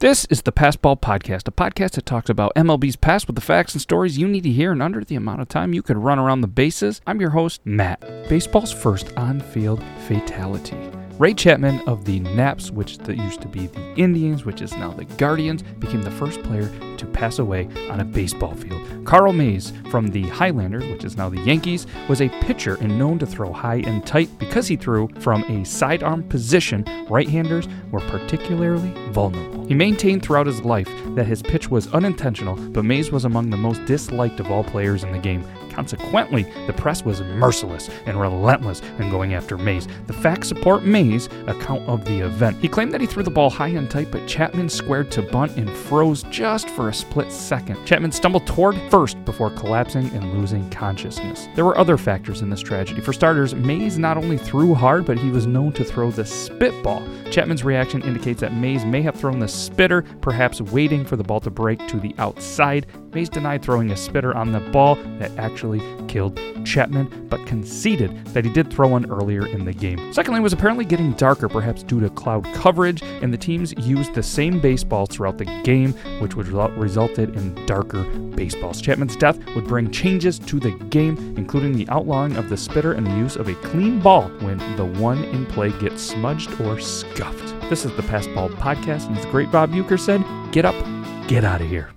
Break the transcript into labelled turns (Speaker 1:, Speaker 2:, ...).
Speaker 1: This is the Past Ball Podcast, a podcast that talks about MLB's past with the facts and stories you need to hear in under the amount of time you could run around the bases. I'm your host, Matt. Baseball's first on field fatality. Ray Chapman of the Naps, which used to be the Indians, which is now the Guardians, became the first player to pass away on a baseball field. Carl Mays from the Highlanders, which is now the Yankees, was a pitcher and known to throw high and tight because he threw from a sidearm position. Right-handers were particularly vulnerable. He maintained throughout his life that his pitch was unintentional, but Mays was among the most disliked of all players in the game. Consequently, the press was merciless and relentless in going after Mays. The facts support Mays' account of the event. He claimed that he threw the ball high and tight, but Chapman squared to bunt and froze just for a split second. Chapman stumbled toward first before collapsing and losing consciousness. There were other factors in this tragedy. For starters, Mays not only threw hard, but he was known to throw the spitball. Chapman's reaction indicates that Mays may have thrown the spitter, perhaps waiting for the ball to break to the outside. Mays denied throwing a spitter on the ball that actually killed Chapman, but conceded that he did throw one earlier in the game. Secondly, it was apparently getting darker, perhaps due to cloud coverage, and the teams used the same baseballs throughout the game, which would result resulted in darker baseballs. Chapman's death would bring changes to the game, including the outlawing of the spitter and the use of a clean ball when the one in play gets smudged or scuffed. This is the Past Ball Podcast, and as great Bob Uecker said, get up, get out of here.